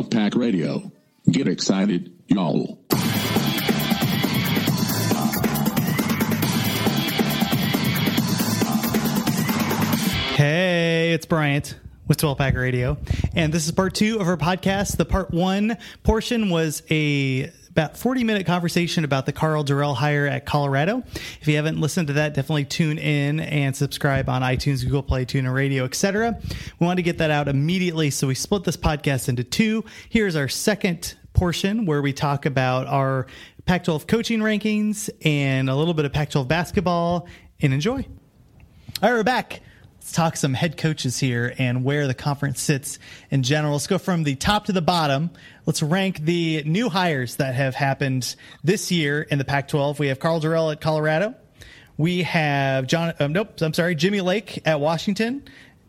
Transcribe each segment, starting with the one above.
12 Pack Radio, get excited, y'all. Hey, it's Bryant with 12 Pack Radio, and this is part two of our podcast. The part one portion was a about 40 minute conversation about the Karl Dorrell hire at Colorado. If you haven't listened to that, definitely tune in and subscribe on iTunes, Google Play, TuneIn Radio, etc. We want to get that out immediately, so we split this podcast into two. Here's our second portion where we talk about our Pac 12 coaching rankings and a little bit of Pac 12 basketball and enjoy. All right, we're back. Let's talk some head coaches here and where the conference sits in general. Let's go from the top to the bottom. Let's rank the new hires that have happened this year in the Pac 12. We have Karl Dorrell at Colorado. We have John, um, nope, I'm sorry, Jimmy Lake at Washington.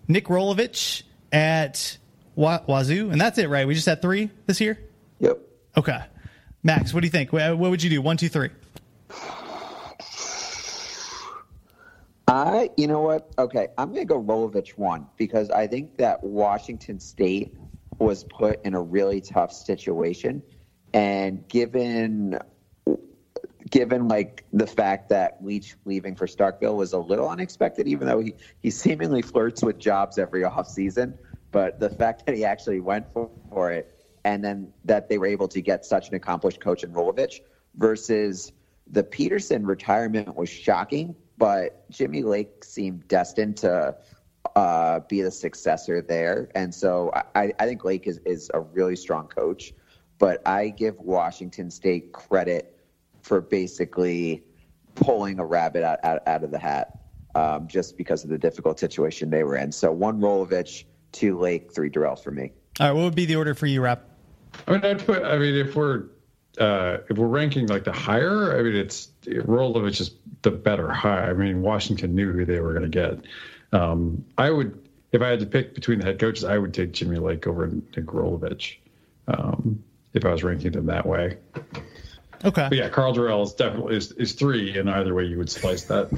Nick Rolovich at Wa- Wazoo. And that's it, right? We just had three this year? Yep. Okay. Max, what do you think? What what would you do? One, two, three. I, you know what? Okay, I'm going to go Rolovich one because I think that Washington State was put in a really tough situation, and given given like the fact that Leach leaving for Starkville was a little unexpected, even though he he seemingly flirts with jobs every offseason. But the fact that he actually went for, for it, and then that they were able to get such an accomplished coach in Rolovich versus the Petersen retirement was shocking, but Jimmy Lake seemed destined to uh, be the successor there. And so I, I think Lake is, is a really strong coach, but I give Washington State credit for basically pulling a rabbit out, out, out of the hat um, just because of the difficult situation they were in. So one Rolovich, two Lake, three Dorrell for me. All right, what would be the order for you, Rap? I mean, I'd put. I mean, if we're uh, if we're ranking like the higher, I mean, it's Rolovich is the better high. I mean, Washington knew who they were going to get. Um, I would, if I had to pick between the head coaches, I would take Jimmy Lake over Nick Rolovich um, if I was ranking them that way. Okay. But yeah, Karl Dorrell is definitely is, is three in either way you would slice that.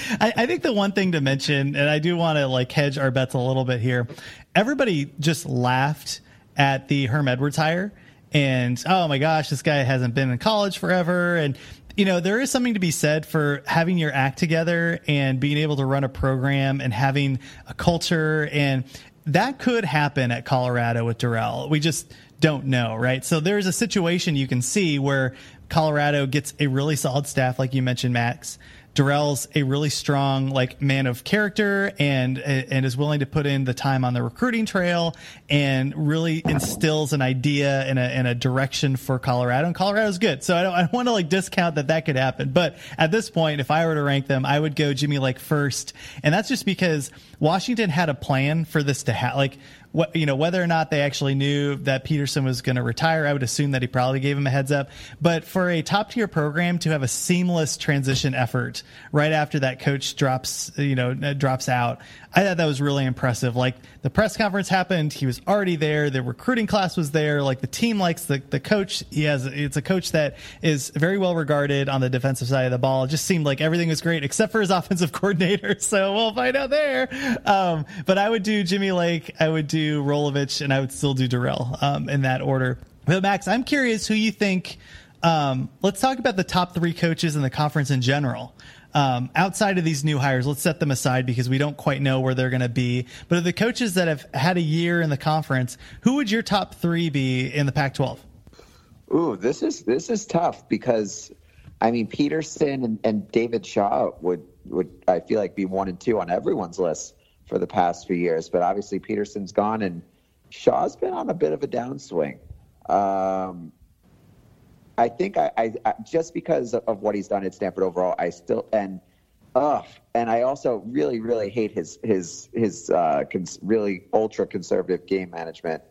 I, I think the one thing to mention, and I do want to like hedge our bets a little bit here. Everybody just laughed at the Herm Edwards hire, and oh my gosh, this guy hasn't been in college forever, and you know there is something to be said for having your act together and being able to run a program and having a culture, and that could happen at Colorado with Dorrell. We just don't know, right? So there's a situation you can see where Colorado gets a really solid staff, like you mentioned, Max. Dorrell's a really strong like man of character and and is willing to put in the time on the recruiting trail and really instills an idea and a, and a direction for Colorado. And Colorado's good, so I don't, I don't want to like discount that that could happen. But at this point, if I were to rank them, I would go Jimmy Lake first, and that's just because Washington had a plan for this to happen. Like what you know whether or not they actually knew that Petersen was going to retire. I would assume that he probably gave him a heads up. But for a top tier program to have a seamless transition effort right after that coach drops you know drops out, I thought that was really impressive. Like the press conference happened, he was already there. The recruiting class was there. Like the team likes the the coach. He has it's a coach that is very well regarded on the defensive side of the ball. It just seemed like everything was great except for his offensive coordinator. So we'll find out there. Um, but I would do Jimmy Lake. I would do Rolovich, and I would still do Dorrell um, in that order. But Max, I'm curious who you think. Um, let's talk about the top three coaches in the conference in general. Um, outside of these new hires, let's set them aside because we don't quite know where they're going to be. But of the coaches that have had a year in the conference, who would your top three be in the Pac-12? Ooh, this is this is tough because, I mean, Petersen and, and David Shaw would would I feel like be one and two on everyone's list for the past few years. But obviously Petersen's gone and Shaw's been on a bit of a downswing. Um, I think I, I, I just because of what he's done at Stanford overall, I still and uh, and I also really really hate his his his uh, cons- really ultra conservative game management.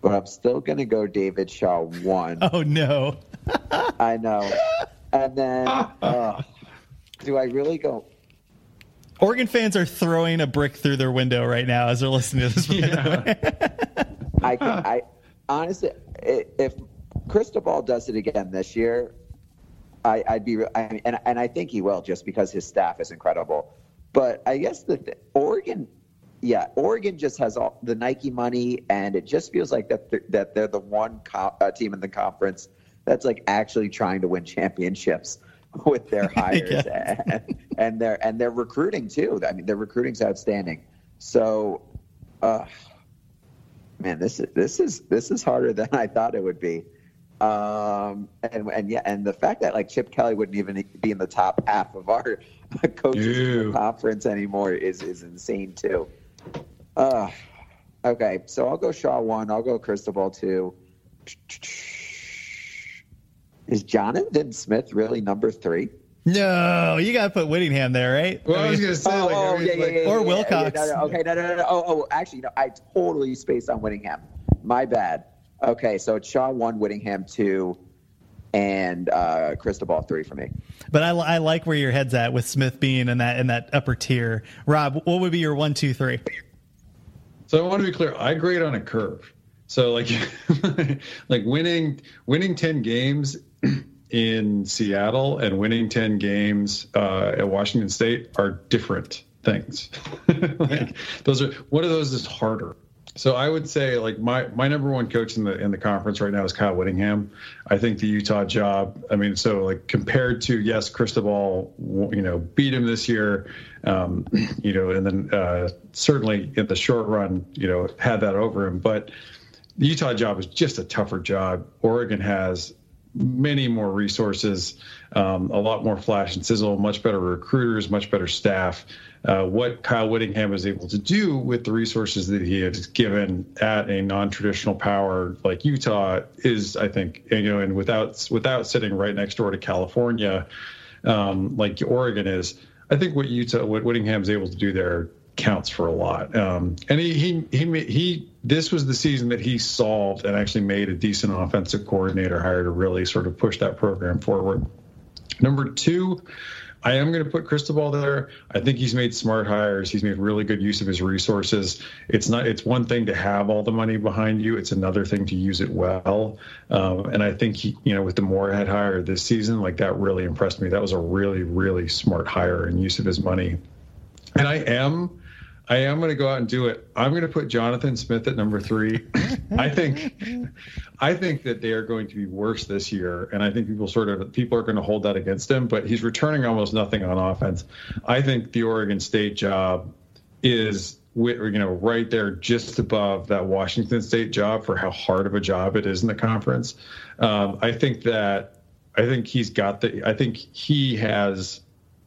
But I'm still going to go David Shaw one. Oh no! I know. And then, uh, do I really go? Oregon fans are throwing a brick through their window right now as they're listening to this. by the way. I can, I honestly, if Cristobal does it again this year, I, I'd be, I mean, and and I think he will, just because his staff is incredible. But I guess the th- Oregon, yeah, Oregon just has all the Nike money, and it just feels like that they're, that they're the one co- uh, team in the conference that's like actually trying to win championships with their hires and, and their and their recruiting too. I mean, their recruiting's outstanding. So, uh, man, this is this is this is harder than I thought it would be. Um, and and yeah, and the fact that like Chip Kelly wouldn't even be in the top half of our coaches in the conference anymore is is insane too. Uh, okay, so I'll go Shaw one. I'll go Cristobal two. Is Jonathan Smith really number three? No, you got to put Whittingham there, right? Well, I was gonna say, Oh, like, oh, yeah, yeah, like- yeah, or yeah, yeah, Wilcox. yeah, no, no, okay, no, no, no, no. Oh, oh, actually, no. I totally spaced on Whittingham. My bad. Okay, so it's Shaw one, Whittingham two, and uh, Cristobal three for me. But I, I like where your head's at with Smith being in that in that upper tier. Rob, what would be your one, two, three? So I want to be clear. I grade on a curve. So like, like winning winning ten games in Seattle and winning ten games uh, at Washington State are different things. like, Those are one of those is harder. So I would say like my my number one coach in the in the conference right now is Kyle Whittingham. I think the Utah job. I mean, so like compared to yes, Cristobal, you know, beat him this year, um, you know, and then uh, certainly in the short run, you know, had that over him. But the Utah job is just a tougher job. Oregon has many more resources, um, a lot more flash and sizzle, much better recruiters, much better staff. Uh, what Kyle Whittingham is able to do with the resources that he has given at a non-traditional power like Utah is, I think, you know, and without without sitting right next door to California, um, like Oregon is, I think what Utah, what Whittingham is able to do there counts for a lot. Um, and he, he, he, he, this was the season that he solved and actually made a decent offensive coordinator hire to really sort of push that program forward. Number two, I am going to put Cristobal there. I think he's made smart hires. He's made really good use of his resources. It's not. It's one thing to have all the money behind you. It's another thing to use it well. Um, and I think he, you know, with the Moorhead hire this season, like that really impressed me. That was a really, really smart hire and use of his money. And I am, I am going to go out and do it. I'm going to put Jonathan Smith at number three. I think, I think that they are going to be worse this year, and I think people sort of people are going to hold that against him. But he's returning almost nothing on offense. I think the Oregon State job is you know right there just above that Washington State job for how hard of a job it is in the conference. Um, I think that I think he's got the I think he has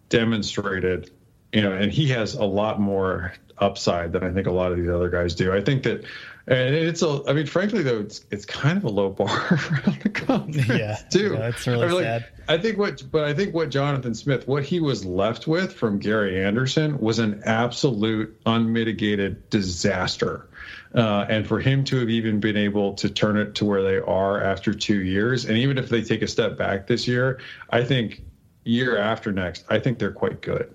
demonstrated you know and he has a lot more upside than I think a lot of these other guys do. I think that and it's a I mean frankly though it's it's kind of a low bar around the conference Yeah, too. yeah, it's really I mean, like, sad. I think what, but I think what Jonathan Smith, what he was left with from Gary Anderson was an absolute unmitigated disaster. Uh, and for him to have even been able to turn it to where they are after two years, and even if they take a step back this year, I think year after next, I think they're quite good.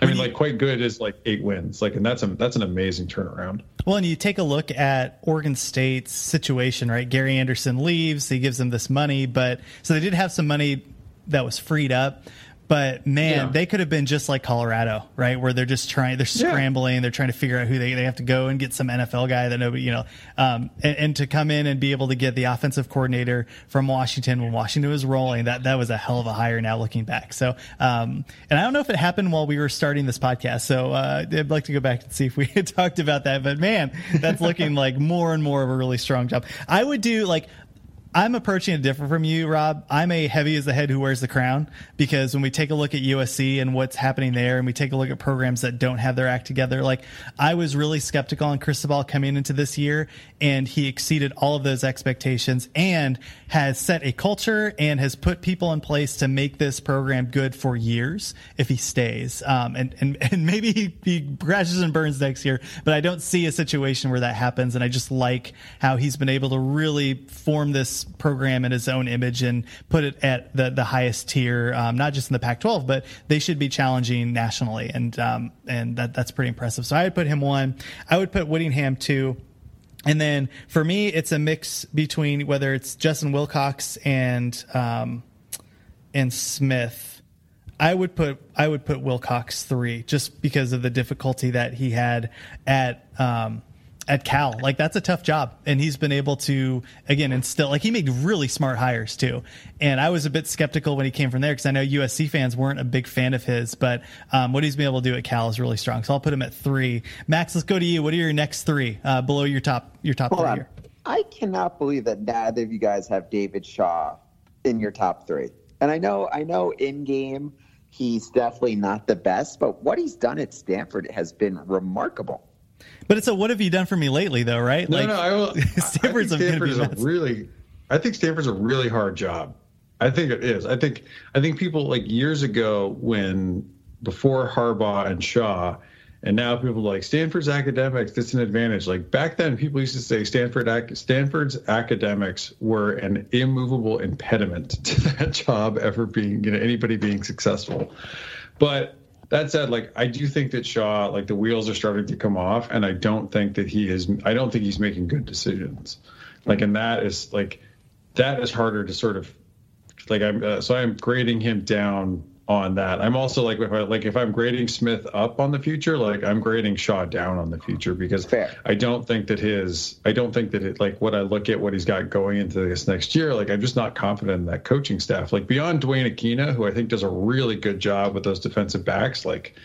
I mean, like quite good is like eight wins, like, and that's a that's an amazing turnaround. Well, and you take a look at Oregon State's situation, right? Gary Anderson leaves, he gives them this money, but so they did have some money that was freed up. But man, Yeah. they could have been just like Colorado, right? Where they're just trying, they're Yeah. scrambling, they're trying to figure out who they, they have to go and get some NFL guy that nobody, you know, um, and, and to come in and be able to get the offensive coordinator from Washington when Washington was rolling, that, that was a hell of a hire now looking back. So, um, and I don't know if it happened while we were starting this podcast. So, uh, I'd like to go back and see if we had talked about that, but man, that's looking like more and more of a really strong job. I would do like, I'm approaching it different from you, Rob. I'm a heavy as the head who wears the crown because when we take a look at USC and what's happening there, and we take a look at programs that don't have their act together, like I was really skeptical on Cristobal coming into this year, and he exceeded all of those expectations and has set a culture and has put people in place to make this program good for years if he stays. Um, and, and, and maybe he, he crashes and burns next year, but I don't see a situation where that happens. And I just like how he's been able to really form this program in his own image and put it at the, the highest tier, um, not just in the Pac-12, but they should be challenging nationally. And, um, and that, that's pretty impressive. So I would put him one. I would put Whittingham two. And then for me, it's a mix between whether it's Justin Wilcox and, um, and Smith. I would put I would put Wilcox three just because of the difficulty that he had at um, at Cal. Like that's a tough job, and he's been able to again instill. Like he made really smart hires too, and I was a bit skeptical when he came from there because I know USC fans weren't a big fan of his, but um, what he's been able to do at Cal is really strong. So I'll put him at three. Max, let's go to you. What are your next three uh, below your top your top Hold three on. here? I cannot believe that neither of you guys have David Shaw in your top three. And I know, I know, in game he's definitely not the best, but what he's done at Stanford has been remarkable. But it's a what have you done for me lately, though, right? No, like, no, I will. Stanford's I think gonna be Stanford's a really. I think Stanford's a really hard job. I think it is. I think. I think people like years ago when before Harbaugh and Shaw, and now people are like Stanford's academics. That's an advantage. Like back then, people used to say Stanford Stanford's academics were an immovable impediment to that job ever being you know anybody being successful. But that said, like I do think that Shaw, like the wheels are starting to come off, and I don't think that he is. I don't think he's making good decisions. Like, and that is like that is harder to sort of like I'm. Uh, so I'm grading him down on that. I'm also like if I like if I'm grading Smith up on the future, like I'm grading Shaw down on the future because Fair. I don't think that his. I don't think that it like what I look at what he's got going into this next year. Like I'm just not confident in that coaching staff. Like beyond Duane Akina, who I think does a really good job with those defensive backs. Like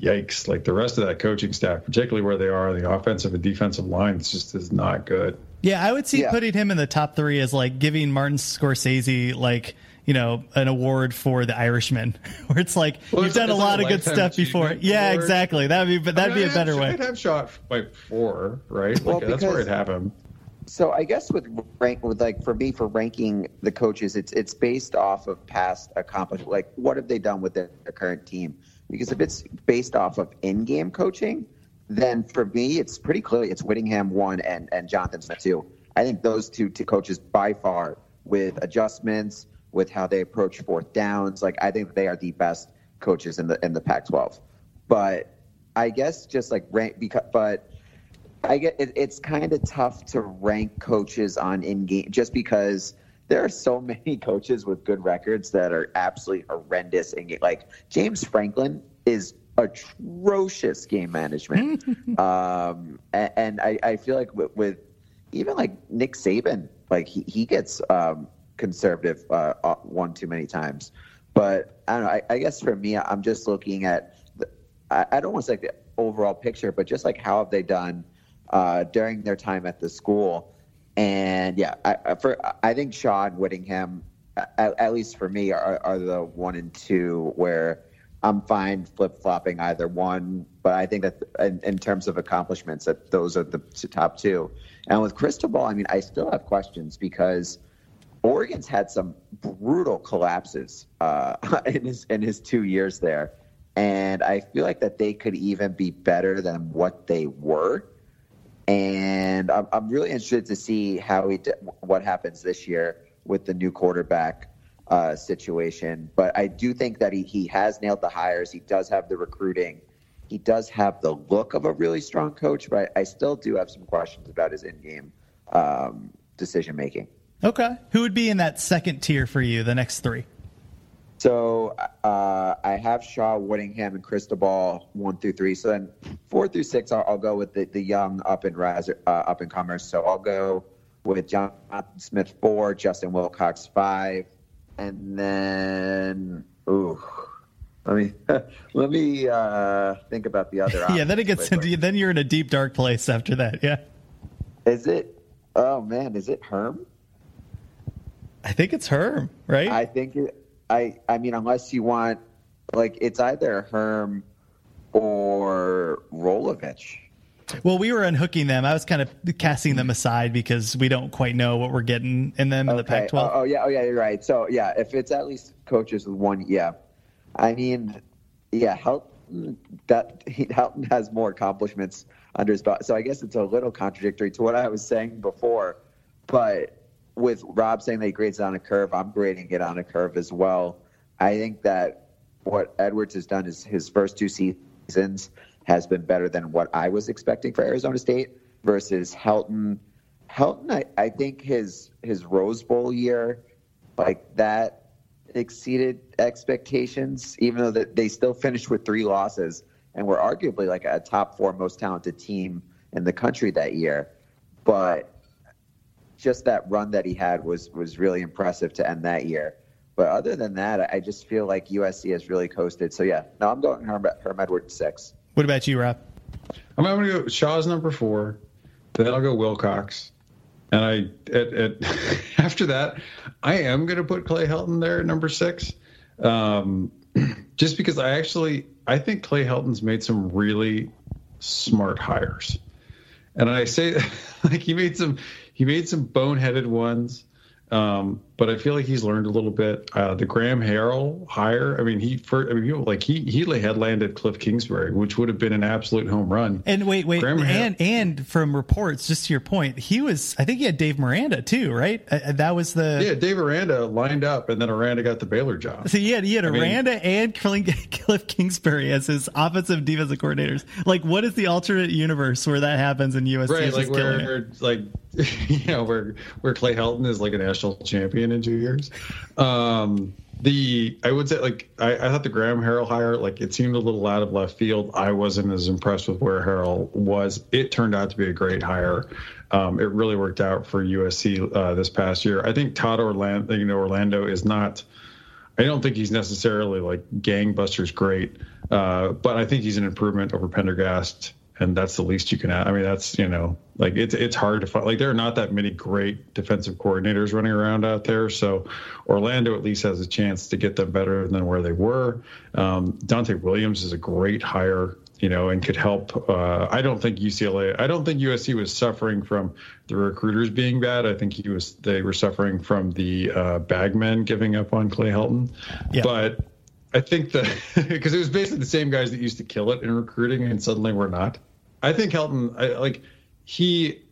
yikes! Like the rest of that coaching staff, particularly where they are on the offensive and defensive lines, just is not good. Yeah, I would see Yeah. putting him in the top three as like giving Martin Scorsese like you know an award for The Irishman, where it's like Well, you've it's- done a lot like of good stuff before. achievement Yeah, award. exactly. That'd be but that'd I be mean, a better I'd, way. I'd have shot like four, right? Like Well, that's where because- I'd have him. So I guess with rank with like for me for ranking the coaches, it's it's based off of past accomplishment. Like what have they done with their, their current team? Because if it's based off of in-game coaching, then for me it's pretty clear it's Whittingham one and and Jonathan Smith two. I think those two, two coaches by far with adjustments with how they approach fourth downs. Like I think they are the best coaches in the in the Pac-12. But I guess just like rank because but I get it, it's kind of tough to rank coaches on in game just because there are so many coaches with good records that are absolutely horrendous in game. Like James Franklin is atrocious game management, um, and, and I, I feel like with, with even like Nick Saban, like he he gets um, conservative uh, uh, one too many times. But I don't know. I, I guess for me, I'm just looking at. The, I, I don't want to say the overall picture, but just like how have they done uh, during their time at the school. And yeah, I, for I think Shaw and Whittingham, at, at least for me, are, are the one and two where I'm fine flip flopping either one. But I think that in, in terms of accomplishments, that those are the top two. And with Cristobal, I mean, I still have questions because Oregon's had some brutal collapses uh, in his in his two years there, and I feel like that they could even be better than what they were. And I'm, I'm really interested to see how he d- what happens this year with the new quarterback uh, situation. But I do think that he, he has nailed the hires. He does have the recruiting. He does have the look of a really strong coach, but I, I still do have some questions about his in-game um, decision making. Okay, who would be in that second tier for you? The next three. So uh, I have Shaw, Whittingham, and Cristobal one through three. So then four through six, I'll, I'll go with the, the young up and riser, uh, up and comers. So I'll go with Jonathan Smith four, Justin Wilcox five, and then ooh, let me let me uh, think about the other. yeah, then it gets into then you're in a deep dark place after that. Yeah. Is it? Oh man, is it Herm? I think it's Herm, right? I think it, I I mean unless you want like it's either Herm or Rolovich. Well, we were unhooking them. I was kind of casting them aside because we don't quite know what we're getting in them in the Okay. Pac-12. Oh, oh yeah, oh yeah, you're right. So yeah, if it's at least coaches with one, yeah. I mean, yeah, Helton that he, Helton has more accomplishments under his belt. So I guess it's a little contradictory to what I was saying before. But with Rob saying that he grades it on a curve, I'm grading it on a curve as well. I think that what Edwards has done is his first two seasons has been better than what I was expecting for Arizona State versus Helton. Helton, I, I think his his Rose Bowl year, like that, exceeded expectations. Even though that they still finished with three losses and were arguably like a top four most talented team in the country that year, but just that run that he had was was really impressive to end that year. But other than that, I just feel like USC has really coasted. So yeah, no, I'm going Herm, Herm Edwards six. What about you, Rob? I'm going to go Shaw's number four. Then I'll go Wilcox. And I at, at after that, I am going to put Clay Helton there at number six, um, just because I actually I think Clay Helton's made some really smart hires, and I say like he made some he made some boneheaded ones. Um, but I feel like he's learned a little bit. Uh, the Graham Harrell hire, I mean, he for I mean, you know, like he he had landed Cliff Kingsbury, which would have been an absolute home run. And wait, wait, Graham and and from reports, just to your point, he was. I think he had Dave Miranda too, right? Uh, that was the. Yeah, Dave Miranda lined up, and then Aranda got the Baylor job. So he had he had I mean- and Cliff Kingsbury as his offensive defensive coordinators. Like, what is the alternate universe where that happens in USC right, like it? where like you know where where Clay Helton is like a national champion in two years. Um, the I would say like I, I thought the Graham Harrell hire like it seemed a little out of left field. I wasn't as impressed with where Harrell was. It turned out to be a great hire. Um, it really worked out for USC uh, this past year. I think Todd Orlando, you know, Orlando is not. I don't think he's necessarily like gangbusters great, uh, but I think he's an improvement over Pendergast, and that's the least you can. Add. I mean, that's you know, like it's it's hard to find. Like there are not that many great defensive coordinators running around out there, so Orlando at least has a chance to get them better than where they were. Um, Donte Williams is a great hire. You know, and could help. Uh, I don't think UCLA. I don't think USC was suffering from the recruiters being bad. I think he was. They were suffering from the uh, bagmen giving up on Clay Helton. Yeah. But I think that because it was basically the same guys that used to kill it in recruiting, and suddenly we're not. I think Helton, I, like he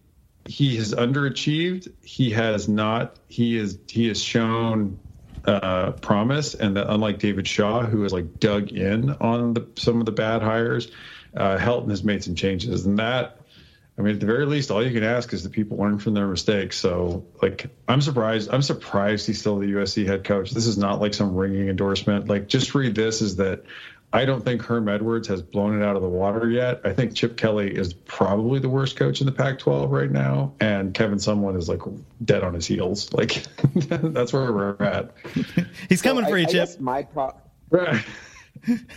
he has underachieved. He has not. He is he has shown uh, promise, and that unlike David Shaw, who has like dug in on the, some of the bad hires, uh, Helton has made some changes, and that. I mean, at the very least, all you can ask is that people learn from their mistakes. So, like, I'm surprised. I'm surprised he's still the USC head coach. This is not like some ringing endorsement. Like, just read this: is that I don't think Herm Edwards has blown it out of the water yet. I think Chip Kelly is probably the worst coach in the Pac-12 right now, and Kevin Sumlin is like dead on his heels. Like, that's where we're at. He's coming So for I, you, I Chip. guess my pro- Right.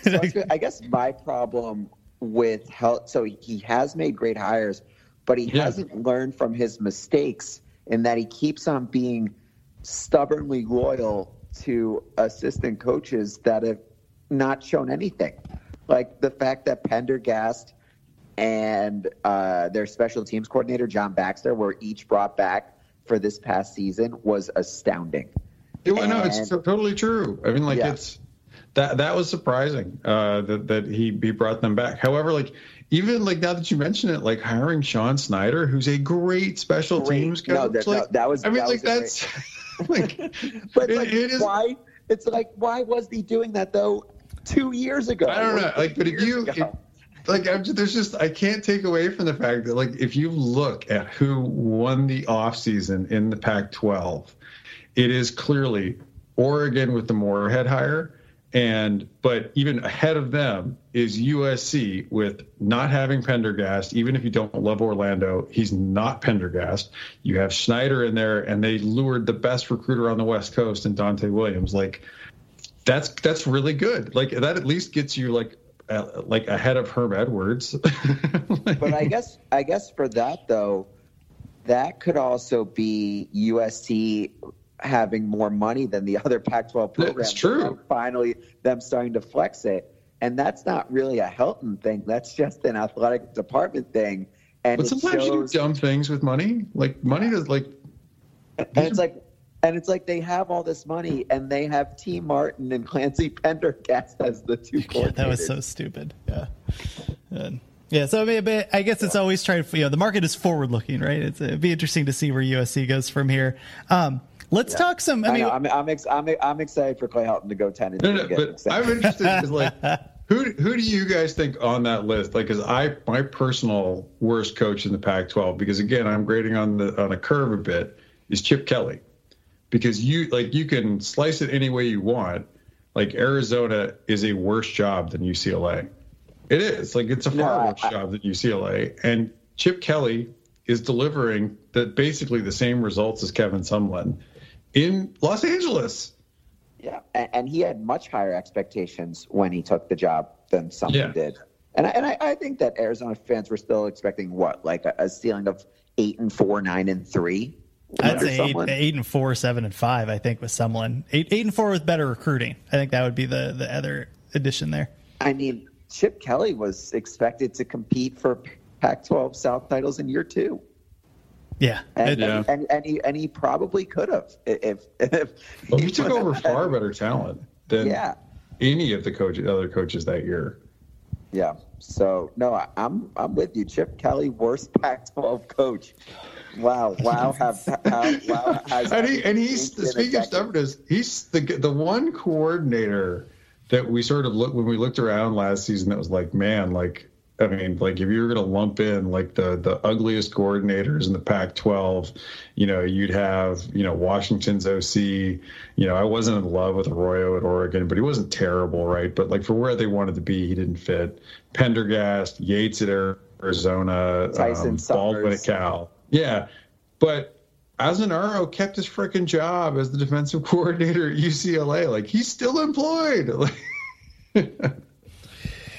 so I gonna- I guess my problem with health. So he has made great hires, but he Yeah. hasn't learned from his mistakes in that he keeps on being stubbornly loyal to assistant coaches that have not shown anything. Like the fact that Pendergast and uh, their special teams coordinator John Baxter were each brought back for this past season was astounding. Yeah, well, no, it's And- totally true. I mean, like Yeah. it's that that was surprising uh, that that he he brought them back. However, like even like now that you mention it, like hiring Sean Snyder, who's a great special Great. teams No, coach. that- no, that was- I mean, that like that's like, But it- like, it is- why? It's like, why was he doing that though? Two years ago. I don't know. Like, but if you, like, I'm just, there's just, I can't take away from the fact that, like, if you look at who won the offseason in the Pac 12, it is clearly Oregon with the Moorhead hire. And, but even ahead of them is USC with not having Pendergast. Even if you don't love Orlando, he's not Pendergast. You have Snyder in there, and they lured the best recruiter on the West Coast in Donte Williams. Like, that's that's really good. Like that at least gets you like uh, like ahead of Herm Edwards. But I guess I guess for that though, that could also be USC having more money than the other Pac-12 programs. That's true. Finally, them starting to flex it, and that's not really a Helton thing. That's just an athletic department thing. And But sometimes you do dumb things with money. Like money does like and it's like and it's like they have all this money and they have Tee Martin and Clancy Pendergast as the two Yeah, that was so stupid. Yeah. Uh, yeah, so I mean, but I guess it's always trying to, you know, the market is forward looking, right? It's, it'd be interesting to see where USC goes from here. Um, let's talk some. I I mean, know, I'm I'm, ex- I'm I'm excited for Clay Helton to go ten and No, two. no, get but excited. I'm interested because like who who do you guys think on that list? Like, because I my personal worst coach in the Pac-12 because again I'm grading on the on a curve a bit is Chip Kelly because you like you can slice it any way you want. Like Arizona is a worse job than UCLA. It is like it's a No, far I- worse job than UCLA, and Chip Kelly is delivering the basically the same results as Kevin Sumlin in Los Angeles. Yeah, and, and he had much higher expectations when he took the job than Sumlin Yeah. did. And I, and I, I think that Arizona fans were still expecting what, like a, a ceiling of eight and four, nine and three. I'd say eight, eight and four, seven and five. I think with someone eight, eight and four with better recruiting. I think that would be the the other addition there. I mean, Chip Kelly was expected to compete for Pac-12 South titles in year two. Yeah, And, It- and, and, and he and he probably could have if if Well, he took over far better talent than Yeah. any of the coach, other coaches that year. Yeah. So no, I, I'm I'm with you. Chip Kelly, worst Pac-12 coach. Wow, wow, how, wow, And, he, and he's in speaking of stubbornness, he's the the one coordinator that we sort of looked when we looked around last season that was like, man, like I mean, like if you were going to lump in like the the ugliest coordinators in the Pac-12, you know, you'd have you know Washington's OC. You know, I wasn't in love with Arroyo at Oregon, but he wasn't terrible, right? But like for where they wanted to be, he didn't fit. Pendergast, Yates at Arizona, Tyson um, Baldwin at Cal, yeah, but. Azzinaro kept his freaking job as the defensive coordinator at UCLA. Like he's still employed.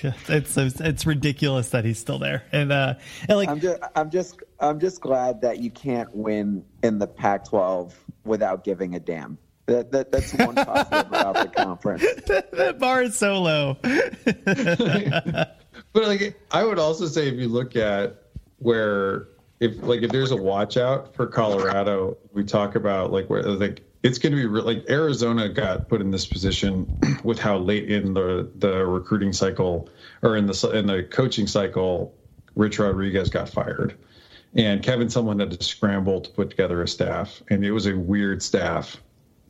Like, it's, it's it's ridiculous that he's still there. And uh, and like I'm just I'm just I'm just glad that you can't win in the Pac-12 without giving a damn. That, that that's one positive about the conference. that bar is so low. but like I would also say if you look at where if like if there's a watch out for Colorado, we talk about like where like it's going to be like Arizona got put in this position with how late in the the recruiting cycle or in the in the coaching cycle Rich Rodriguez got fired. And Kevin Sumlin had to scramble to put together a staff, and it was a weird staff,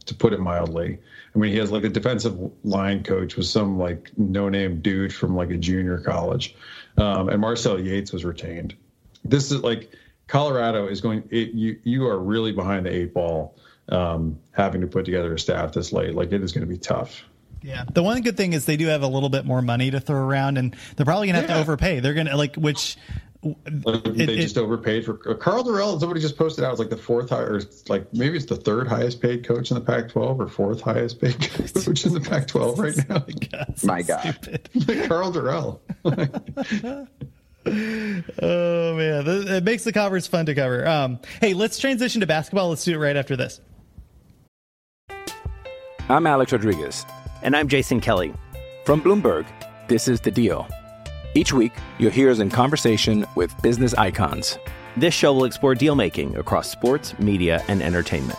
to put it mildly. I mean, he has like a defensive line coach was some like no name dude from like a junior college, um, and Marcel Yates was retained. This is like Colorado is going. It, you you are really behind the eight ball, um, having to put together a staff this late. Like it is going to be tough. Yeah. The one good thing is they do have a little bit more money to throw around, and they're probably gonna have Yeah. to overpay. They're gonna like which. Like, it- they it- just overpaid for uh, Karl Dorrell. Somebody just posted out it's like the fourth high, or like maybe it's the third highest paid coach in the Pac-12 or fourth highest paid coach in the Pac-12 right now. God, My God. stupid. like Karl Dorrell. Oh man, Th- it makes the covers fun to cover. Um, hey, let's transition to basketball. Let's do it right after this. I'm Alex Rodriguez. And I'm Jason Kelly. From Bloomberg, this is The Deal. Each week, you'll hear us in conversation with business icons. This show will explore deal making across sports, media, and entertainment.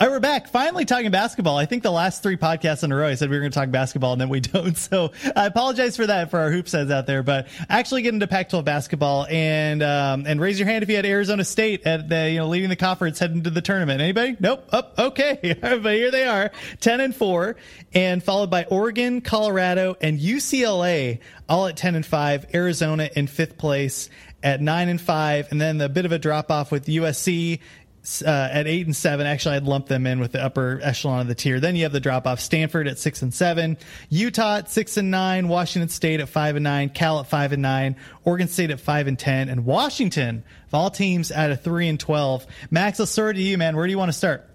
All right, we're back. Finally talking basketball. I think the last three podcasts in a row, I said we were going to talk basketball, and then we don't. So I apologize for that for our hoops heads out there. But actually, get into Pac-12 basketball and um, and raise your hand if you had Arizona State at the you know leading the conference heading to the tournament. Anybody? Nope. Up. okay. but here they are, ten and four, and followed by Oregon, Colorado, and UCLA, all at ten and five. Arizona in fifth place at nine and five, and then a bit of a drop off with USC uh, at eight and seven. Actually, I'd lump them in with the upper echelon of the tier. Then you have the drop off: Stanford at six and seven, Utah at six and nine, Washington State at five and nine, Cal at five and nine, Oregon State at five and ten, and Washington of all teams at a three and twelve. Max, let's start to you, man. Where do you want to start?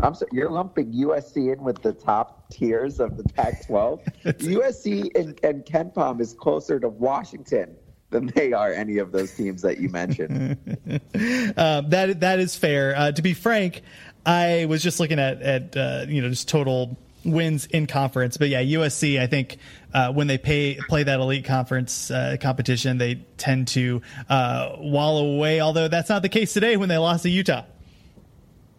I'm sorry, you're lumping USC in with the top tiers of the Pac-12. USC and, and KenPom is closer to Washington than they are any of those teams that you mentioned. uh, that that is fair. Uh, to be frank, I was just looking at at uh, you know just total wins in conference, but yeah, USC. I think uh, when they pay play that elite conference uh, competition, they tend to uh, wallow away. Although that's not the case today when they lost to Utah.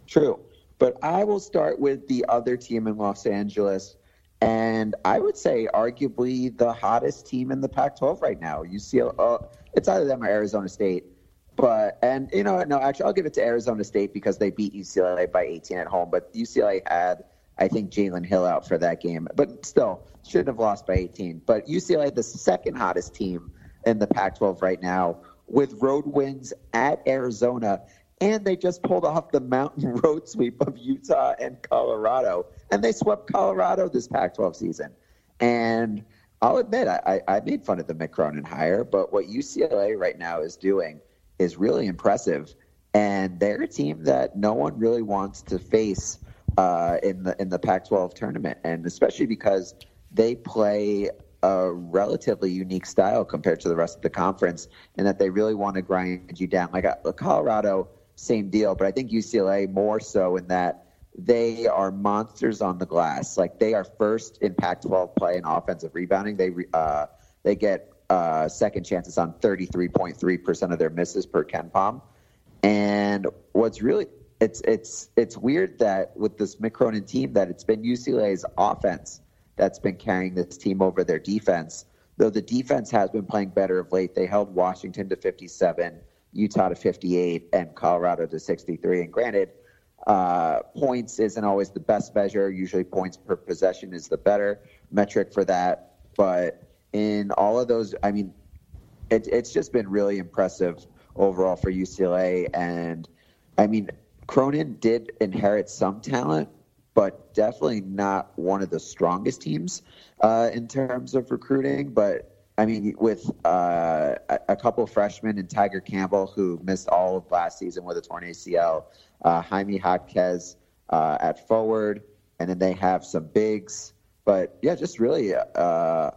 True, but I will start with the other team in Los Angeles. And I would say, arguably, the hottest team in the Pac-12 right now. UCLA, uh, it's either them or Arizona State. But and you know, no, actually, I'll give it to Arizona State because they beat UCLA by 18 at home. But UCLA had, I think, Jalen Hill out for that game. But still, shouldn't have lost by 18. But UCLA, the second hottest team in the Pac-12 right now, with road wins at Arizona and they just pulled off the mountain road sweep of Utah and Colorado, and they swept Colorado this Pac-12 season. And I'll admit, I, I made fun of the Mick hire, but what UCLA right now is doing is really impressive, and they're a team that no one really wants to face uh, in the in the Pac-12 tournament, and especially because they play a relatively unique style compared to the rest of the conference, and that they really want to grind you down. Like uh, Colorado same deal, but I think UCLA more so in that they are monsters on the glass. Like they are first in Pac-12 play in offensive rebounding. They uh, they get uh, second chances on 33.3 percent of their misses per KenPom. And what's really it's it's it's weird that with this Mick Cronin team that it's been UCLA's offense that's been carrying this team over their defense. Though the defense has been playing better of late, they held Washington to 57. Utah to 58 and Colorado to 63. And granted, uh, points isn't always the best measure. Usually, points per possession is the better metric for that. But in all of those, I mean, it, it's just been really impressive overall for UCLA. And I mean, Cronin did inherit some talent, but definitely not one of the strongest teams uh, in terms of recruiting. But I mean, with uh, a couple freshmen and Tiger Campbell, who missed all of last season with a torn ACL, uh, Jaime Jaquez uh, at forward, and then they have some bigs. But yeah, just really a,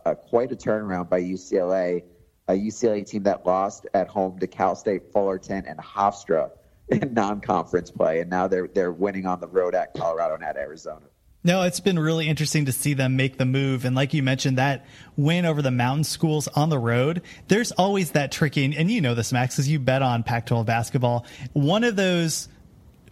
a, quite a turnaround by UCLA, a UCLA team that lost at home to Cal State Fullerton and Hofstra in non-conference play, and now they're they're winning on the road at Colorado and at Arizona. No, it's been really interesting to see them make the move. And like you mentioned, that win over the mountain schools on the road, there's always that tricking. and you know this, Max, because you bet on Pac 12 basketball. One of those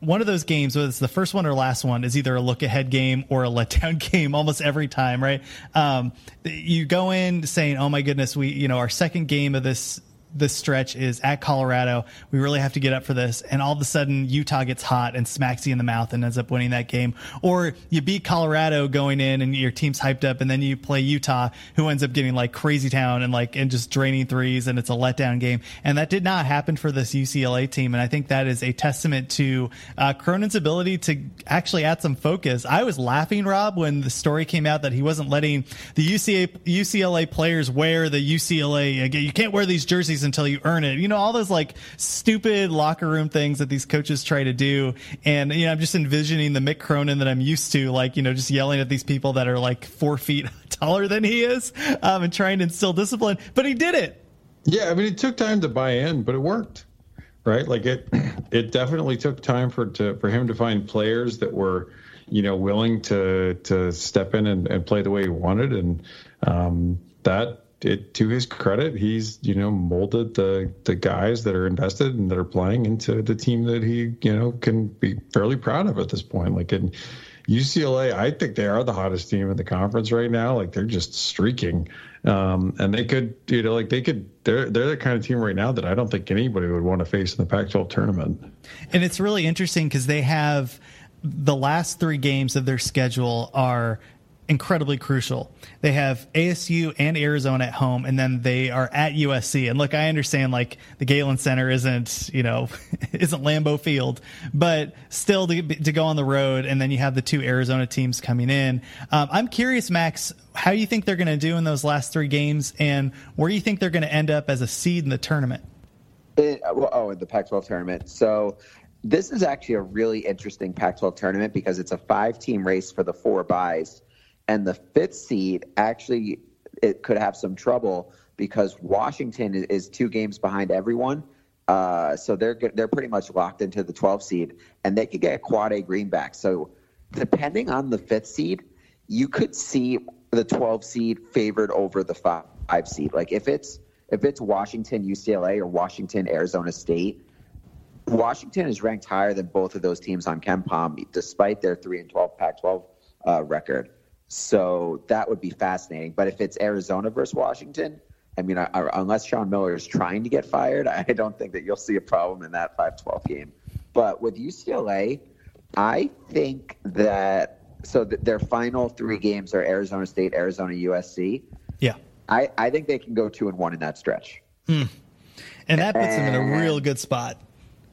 one of those games, whether it's the first one or last one, is either a look ahead game or a letdown game almost every time, right? Um, you go in saying, "Oh my goodness, we, you know, our second game of this this stretch is at Colorado. We really have to get up for this. And all of a sudden, Utah gets hot and smacks you in the mouth and ends up winning that game. Or you beat Colorado going in and your team's hyped up, and then you play Utah, who ends up getting like crazy town and like and just draining threes, and it's a letdown game. And that did not happen for this UCLA team. And I think that is a testament to uh, Cronin's ability to actually add some focus. I was laughing, Rob, when the story came out that he wasn't letting the UCA, UCLA players wear the UCLA. You can't wear these jerseys until you earn it. You know, all those like stupid locker room things that these coaches try to do. And, you know, I'm just envisioning the Mick Cronin that I'm used to, like, you know, just yelling at these people that are like four feet taller than he is um, and trying to instill discipline. But he did it. Yeah. I mean, it took time to buy in, but it worked. Right. Like it, it definitely took time for, to, for him to find players that were, you know, willing to, to step in and, and play the way he wanted. And, um, that it, to his credit, he's you know molded the the guys that are invested and that are playing into the team that he you know can be fairly proud of at this point. Like in UCLA, I think they are the hottest team in the conference right now. Like they're just streaking, um, and they could you know like they could they're they're the kind of team right now that I don't think anybody would want to face in the Pac-12 tournament. And it's really interesting because they have the last three games of their schedule are incredibly crucial. They have ASU and Arizona at home, and then they are at USC. And look, I understand like the Galen Center isn't, you know, isn't Lambeau Field, but still to, to go on the road, and then you have the two Arizona teams coming in. Um, I'm curious, Max, how you think they're going to do in those last three games, and where you think they're going to end up as a seed in the tournament. It, well, oh, the Pac-12 tournament. So this is actually a really interesting Pac-12 tournament because it's a five-team race for the four byes, and the fifth seed actually it could have some trouble because Washington is two games behind everyone. Uh, so they're they're pretty much locked into the 12 seed, and they could get a quad A greenback. So depending on the fifth seed, you could see the 12 seed favored over the five, seed. Like if it's if it's Washington, UCLA, or Washington, Arizona State, Washington is ranked higher than both of those teams on KenPom, despite their three and 12 Pac-12 uh, record. So that would be fascinating. But if it's Arizona versus Washington, I mean, I, I, unless Sean Miller is trying to get fired, I don't think that you'll see a problem in that 5-12 game. But with UCLA, I think that so that their final three games are Arizona State, Arizona, USC. Yeah. I, I think they can go two and one in that stretch. Hmm. And that puts and, them in a real good spot.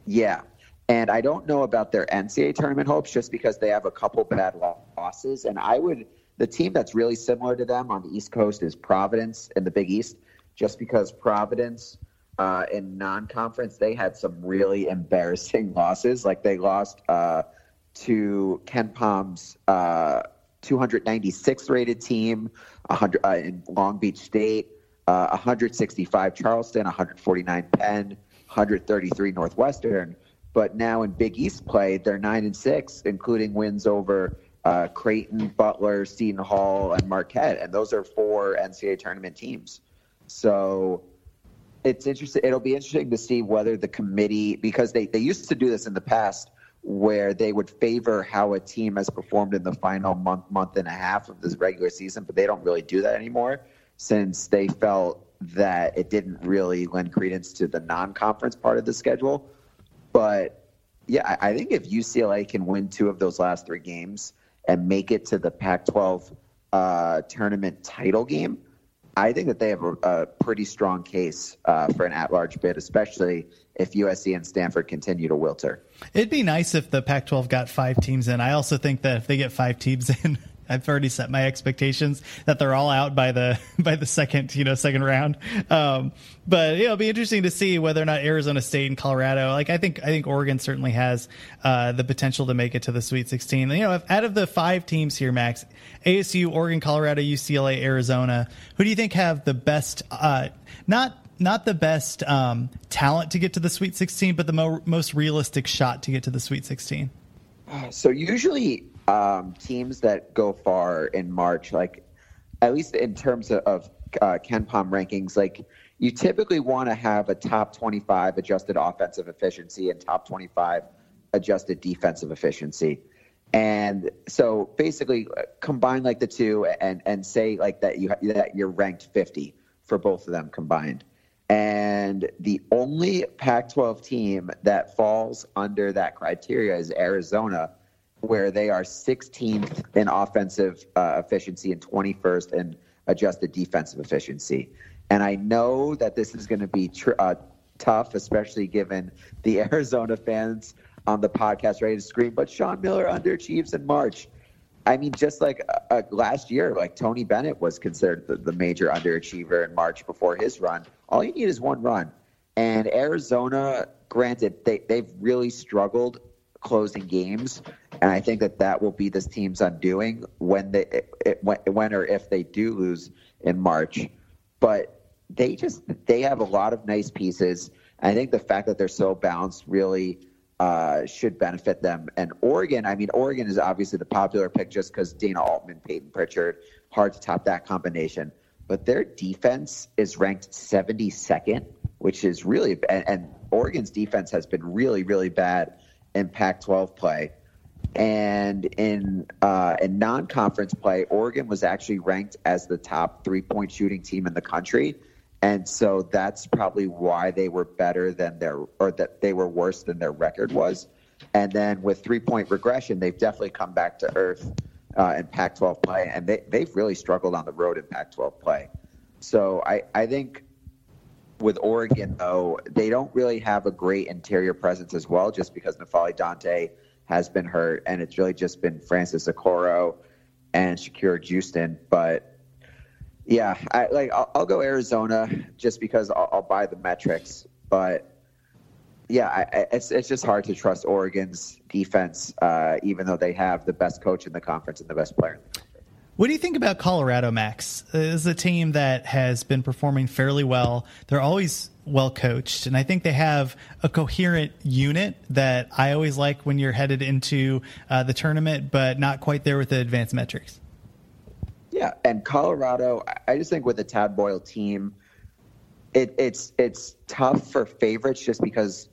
Yeah. And I don't know about their NCAA tournament hopes just because they have a couple bad losses. And I would, the team that's really similar to them on the East Coast is Providence in the Big East, just because Providence uh, in non conference, they had some really embarrassing losses. Like they lost uh, to KenPom's uh, 296th rated team 100, uh, in Long Beach State, uh, 165 Charleston, 149 Penn, 133 Northwestern. But now in Big East play, they're nine and six, including wins over uh, Creighton, Butler, Seton Hall, and Marquette, and those are four NCAA tournament teams. So it's interesting. It'll be interesting to see whether the committee, because they, they used to do this in the past, where they would favor how a team has performed in the final month, month and a half of this regular season, but they don't really do that anymore since they felt that it didn't really lend credence to the non-conference part of the schedule. But yeah, I, think if UCLA can win two of those last three games and make it to the Pac-12 uh, tournament title game, I think that they have a, a pretty strong case uh, for an at-large bid, especially if USC and Stanford continue to wilter. It'd be nice if the Pac-12 got five teams in. I also think that if they get five teams in, I've already set my expectations that they're all out by the by the second you know second round. Um, but you know, it'll be interesting to see whether or not Arizona State and Colorado. Like I think I think Oregon certainly has uh, the potential to make it to the Sweet 16. You know, if, out of the five teams here, Max, ASU, Oregon, Colorado, UCLA, Arizona, who do you think have the best? Uh, not not the best um, talent to get to the Sweet 16, but the mo- most realistic shot to get to the Sweet 16. So usually um, teams that go far in March, like at least in terms of, of uh, KenPom rankings, like you typically want to have a top 25 adjusted offensive efficiency and top 25 adjusted defensive efficiency. And so basically uh, combine like the two and, and say like that you that you're ranked 50 for both of them combined. And the only Pac 12 team that falls under that criteria is Arizona, where they are 16th in offensive uh, efficiency and 21st in adjusted defensive efficiency. And I know that this is going to be tr- uh, tough, especially given the Arizona fans on the podcast ready to scream. But Sean Miller underachieves in March. I mean, just like uh, uh, last year, like Tony Bennett was considered the, the major underachiever in March before his run. All you need is one run. And Arizona, granted, they, they've really struggled closing games, and I think that that will be this team's undoing when they it, when, when or if they do lose in March. But they just they have a lot of nice pieces. I think the fact that they're so balanced really uh, should benefit them. And Oregon, I mean, Oregon is obviously the popular pick just because Dana Altman, Payton Pritchard, hard to top that combination. But their defense is ranked 72nd, which is really and, and Oregon's defense has been really, really bad in Pac-12 play. And in uh, in non-conference play, Oregon was actually ranked as the top three-point shooting team in the country, and so that's probably why they were better than their or that they were worse than their record was. And then with three-point regression, they've definitely come back to earth uh, in Pac-12 play, and they they've really struggled on the road in Pac-12 play. So I I think with Oregon though they don't really have a great interior presence as well, just because N'Faly Dante has been hurt, and it's really just been Francis Okoro and Shakur Juiston. But yeah, I like I'll, I'll go Arizona just because I'll, I'll buy the metrics, but yeah, I, it's it's just hard to trust Oregon's defense, uh, even though they have the best coach in the conference and the best player. What do you think about Colorado, Max? This is a team that has been performing fairly well. They're always well coached, and I think they have a coherent unit that I always like when you're headed into uh, the tournament, but not quite there with the advanced metrics. Yeah, and Colorado, I just think with the Tad Boyle team, it, it's it's tough for favorites just because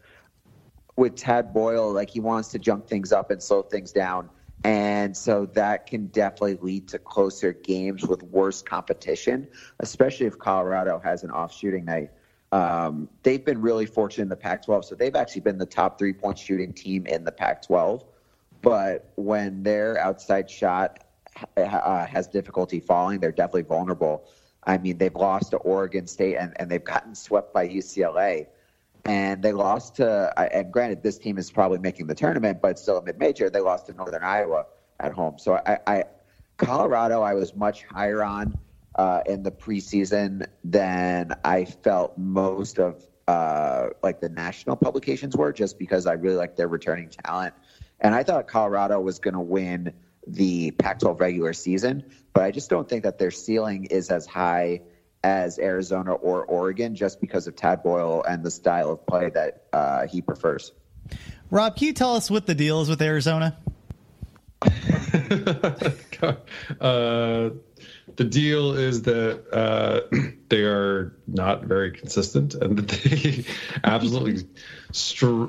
with Tad Boyle, like he wants to jump things up and slow things down. And so that can definitely lead to closer games with worse competition, especially if Colorado has an off shooting night. Um, they've been really fortunate in the Pac 12. So they've actually been the top three point shooting team in the Pac 12. But when their outside shot uh, has difficulty falling, they're definitely vulnerable. I mean, they've lost to Oregon State and, and they've gotten swept by UCLA and they lost to. And granted, this team is probably making the tournament, but still a mid-major. They lost to Northern Iowa at home. So I, I Colorado, I was much higher on uh, in the preseason than I felt most of uh, like the national publications were, just because I really like their returning talent. And I thought Colorado was going to win the Pac-12 regular season, but I just don't think that their ceiling is as high as Arizona or Oregon just because of Tad Boyle and the style of play that uh, he prefers. Rob, can you tell us what the deal is with Arizona? uh, the deal is that uh, they are not very consistent and that they absolutely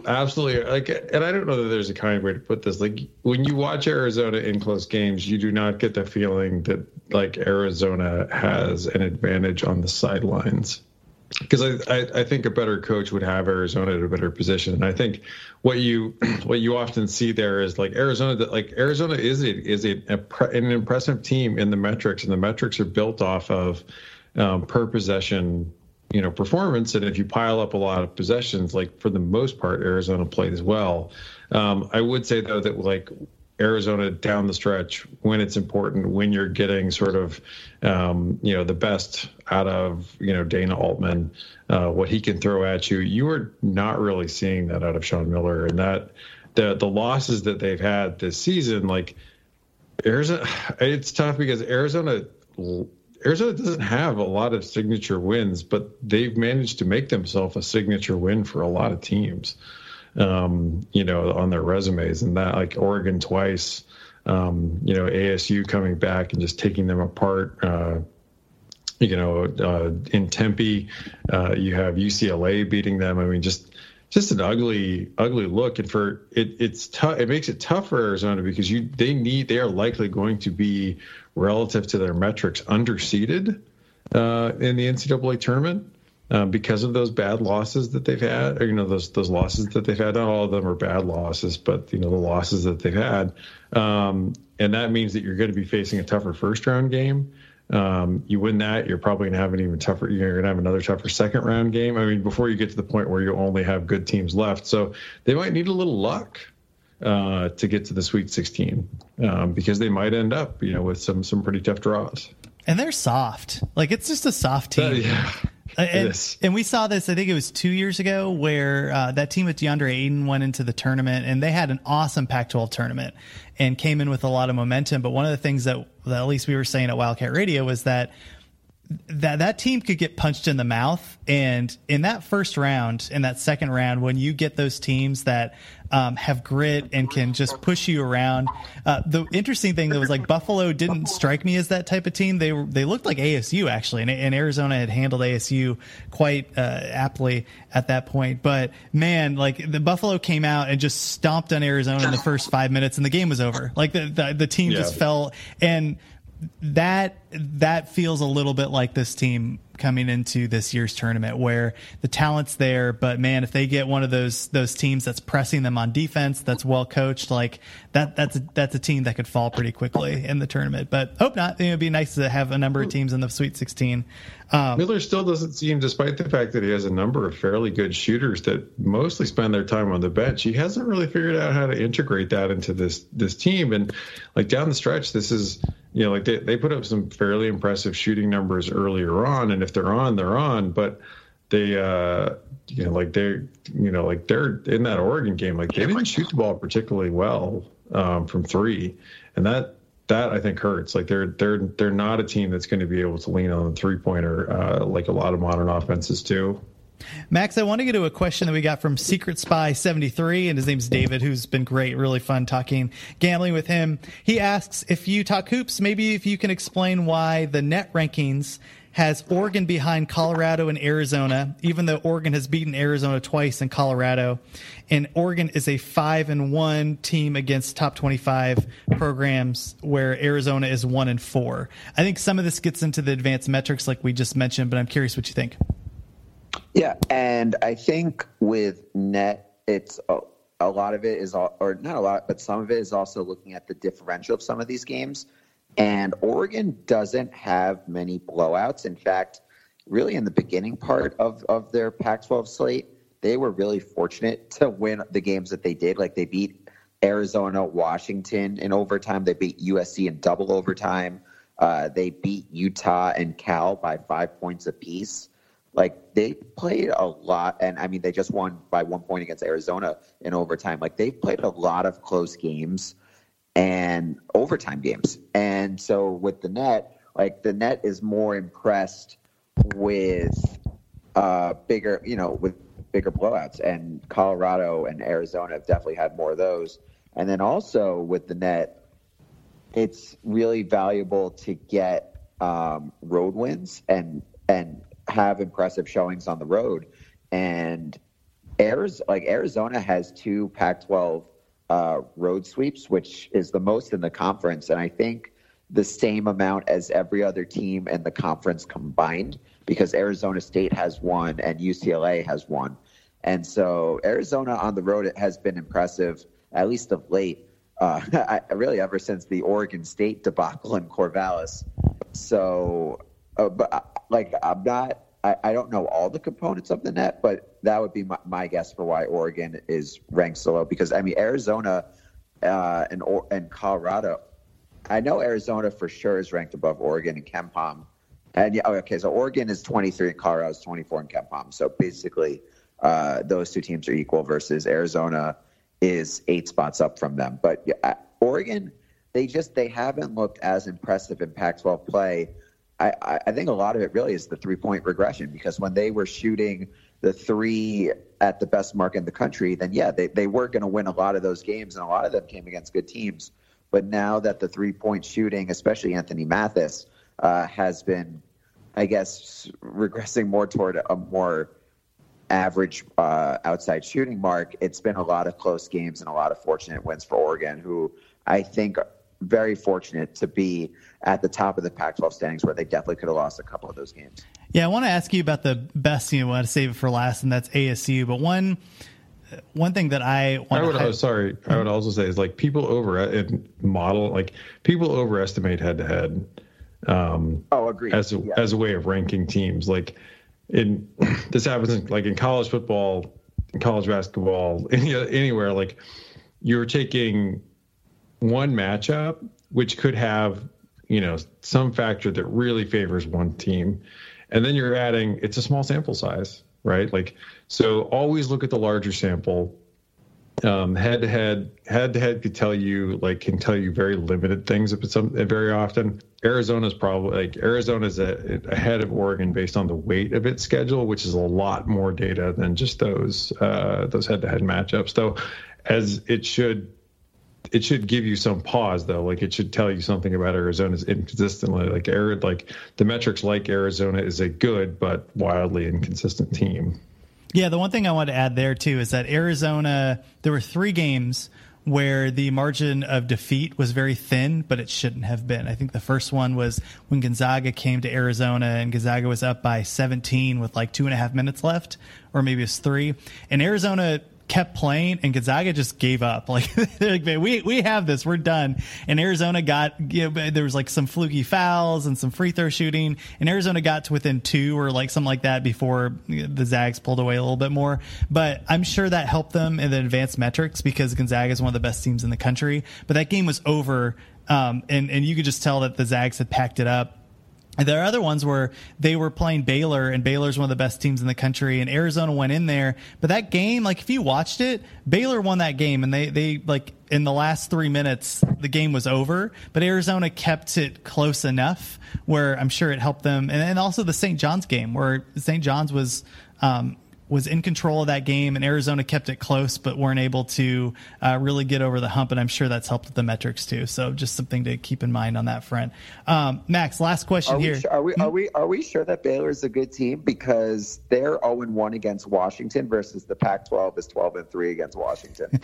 absolutely like and i don't know that there's a kind way to put this. Like when you watch arizona in close games you do not get the feeling that like arizona has an advantage on the sidelines because I, I, I think a better coach would have Arizona in a better position. And I think what you what you often see there is like Arizona that like Arizona is a, is a, a an impressive team in the metrics, and the metrics are built off of um, per possession you know performance. And if you pile up a lot of possessions, like for the most part, Arizona played as well. Um, I would say though that like Arizona down the stretch when it's important, when you're getting sort of, um, you know, the best out of, you know, Dana Altman, uh, what he can throw at you. You are not really seeing that out of Sean Miller, and that the the losses that they've had this season, like Arizona, it's tough because Arizona. Arizona doesn't have a lot of signature wins, but they've managed to make themselves a signature win for a lot of teams um, you know, on their resumes, and that like Oregon twice, um, you know, ASU coming back and just taking them apart. Uh, you know, uh, in Tempe, uh, you have UCLA beating them. I mean, just just an ugly, ugly look. And for it, it's tough. It makes it tough for Arizona because you they need they are likely going to be relative to their metrics underseeded uh, in the NCAA tournament uh, because of those bad losses that they've had, or you know those those losses that they've had. Not all of them are bad losses, but you know the losses that they've had, um, and that means that you're going to be facing a tougher first round game. Um, you win that, you're probably going to have an even tougher. You're going to have another tougher second round game. I mean, before you get to the point where you only have good teams left, so they might need a little luck uh, to get to the Sweet 16 um, because they might end up, you know, with some some pretty tough draws. And they're soft. Like it's just a soft team. Uh, yeah. And, and, we saw this, I think it was two years ago, where uh, that team with DeAndre Ayton went into the tournament and they had an awesome Pac 12 tournament and came in with a lot of momentum. But one of the things that, that at least we were saying at Wildcat Radio was that that that team could get punched in the mouth. And in that first round in that second round when you get those teams that um, have grit and can just push you around uh, the interesting thing that was like buffalo didn't strike me as that type of team. They were they looked like asu actually and, and arizona had handled asu quite uh, aptly at that point. But man like the buffalo came out and just stomped on arizona in the first five minutes and the game was over. Like the the, the team yeah. just fell. And that that feels a little bit like this team coming into this year's tournament where the talent's there but man if they get one of those those teams that's pressing them on defense that's well coached like that that's a, that's a team that could fall pretty quickly in the tournament but hope not. It would be nice to have a number of teams in the sweet 16 um, Miller still doesn't seem despite the fact that he has a number of fairly good shooters that mostly spend their time on the bench he hasn't really figured out how to integrate that into this this team. And like down the stretch this is you know, like they, they put up some fairly impressive shooting numbers earlier on, and if they're on, they're on. But they, uh, you know, like they're, you know, like they're in that Oregon game, like they didn't shoot the ball particularly well um, from three, and that that I think hurts. Like they're they're they're not a team that's going to be able to lean on the three pointer uh, like a lot of modern offenses do. Max, I want to get to a question that we got from Secret Spy 73, and his name's David, who's been great, really fun talking gambling with him. He asks if you talk hoops, maybe if you can explain why the net rankings has Oregon behind Colorado and Arizona, even though Oregon has beaten Arizona twice in Colorado, and Oregon is a five and one team against top twenty-five programs, where Arizona is one and four. I think some of this gets into the advanced metrics, like we just mentioned, but I'm curious what you think. Yeah, and I think with net, it's a, a lot of it is, all, or not a lot, but some of it is also looking at the differential of some of these games. And Oregon doesn't have many blowouts. In fact, really in the beginning part of, of their Pac 12 slate, they were really fortunate to win the games that they did. Like they beat Arizona, Washington in overtime, they beat USC in double overtime. Uh, they beat Utah and Cal by five points apiece. Like they played a lot, and I mean they just won by one point against Arizona in overtime. Like they've played a lot of close games and overtime games. And so with the net, like the net is more impressed with uh, bigger, you know, with bigger blowouts. And Colorado and Arizona have definitely had more of those. And then also with the net, it's really valuable to get um, road wins and and have impressive showings on the road. And Arizona, like Arizona has two Pac-12 uh, road sweeps, which is the most in the conference, and I think the same amount as every other team in the conference combined, because Arizona State has one and UCLA has one, and so Arizona on the road has been impressive, at least of late. Uh, I, really, ever since the Oregon State debacle in Corvallis. So, uh, but uh, like I'm not I, I, don't know all the components of the net, but that would be my, my, guess for why Oregon is ranked so low. Because I mean Arizona uh, and and Colorado, I know Arizona for sure is ranked above Oregon and KenPom. And yeah, okay, so Oregon is 23 and Colorado is 24 in KenPom. So basically, uh, those two teams are equal versus Arizona is eight spots up from them. But yeah, Oregon, they just they haven't looked as impressive in Pac-12 play I, I think a lot of it really is the three point regression because when they were shooting the three at the best mark in the country, then yeah, they, they were going to win a lot of those games, and a lot of them came against good teams. But now that the three point shooting, especially Anthony Mathis, uh, has been, I guess, regressing more toward a more average uh, outside shooting mark, it's been a lot of close games and a lot of fortunate wins for Oregon, who I think very fortunate to be at the top of the Pac-12 standings, where they definitely could have lost a couple of those games. Yeah, I want to ask you about the best. You know, want to save it for last, and that's ASU. But one one thing that I want I would, to, sorry, I would also say is like people over model like people overestimate head to head. Um, oh, agree. As a, yeah. as a way of ranking teams, like in this happens in, like in college football, in college basketball, any, anywhere. Like you're taking one matchup, which could have, you know, some factor that really favors one team. And then you're adding, it's a small sample size, right? Like, so always look at the larger sample. Um, head to head, head to head could tell you, like, can tell you very limited things some, very often. Arizona's probably like Arizona's a, ahead of Oregon based on the weight of its schedule, which is a lot more data than just those uh, those head to head matchups. Though, as it should it should give you some pause though. Like it should tell you something about Arizona's inconsistently. Like Arid, like the metrics like Arizona is a good but wildly inconsistent team. Yeah, the one thing I want to add there too is that Arizona, there were three games where the margin of defeat was very thin, but it shouldn't have been. I think the first one was when Gonzaga came to Arizona and Gonzaga was up by 17 with like two and a half minutes left, or maybe it's three. And Arizona kept playing and Gonzaga just gave up. Like, like we we have this, we're done. And Arizona got you know, there was like some fluky fouls and some free throw shooting, and Arizona got to within two or like something like that before the Zags pulled away a little bit more. But I'm sure that helped them in the advanced metrics because Gonzaga is one of the best teams in the country. But that game was over. Um, and, and you could just tell that the Zags had packed it up there are other ones where they were playing Baylor, and Baylor's one of the best teams in the country, and Arizona went in there. But that game, like if you watched it, Baylor won that game, and they they like in the last three minutes the game was over. But Arizona kept it close enough where I'm sure it helped them, and, and also the St. John's game where St. John's was um, was in control of that game, and Arizona kept it close, but weren't able to uh, really get over the hump. And I'm sure that's helped with the metrics too. So just something to keep in mind on that front. Um, Max, last question are here. We, are we are we are we sure that Baylor is a good team because they're 0 and 1 against Washington versus the Pac-12 is 12 and 3 against Washington.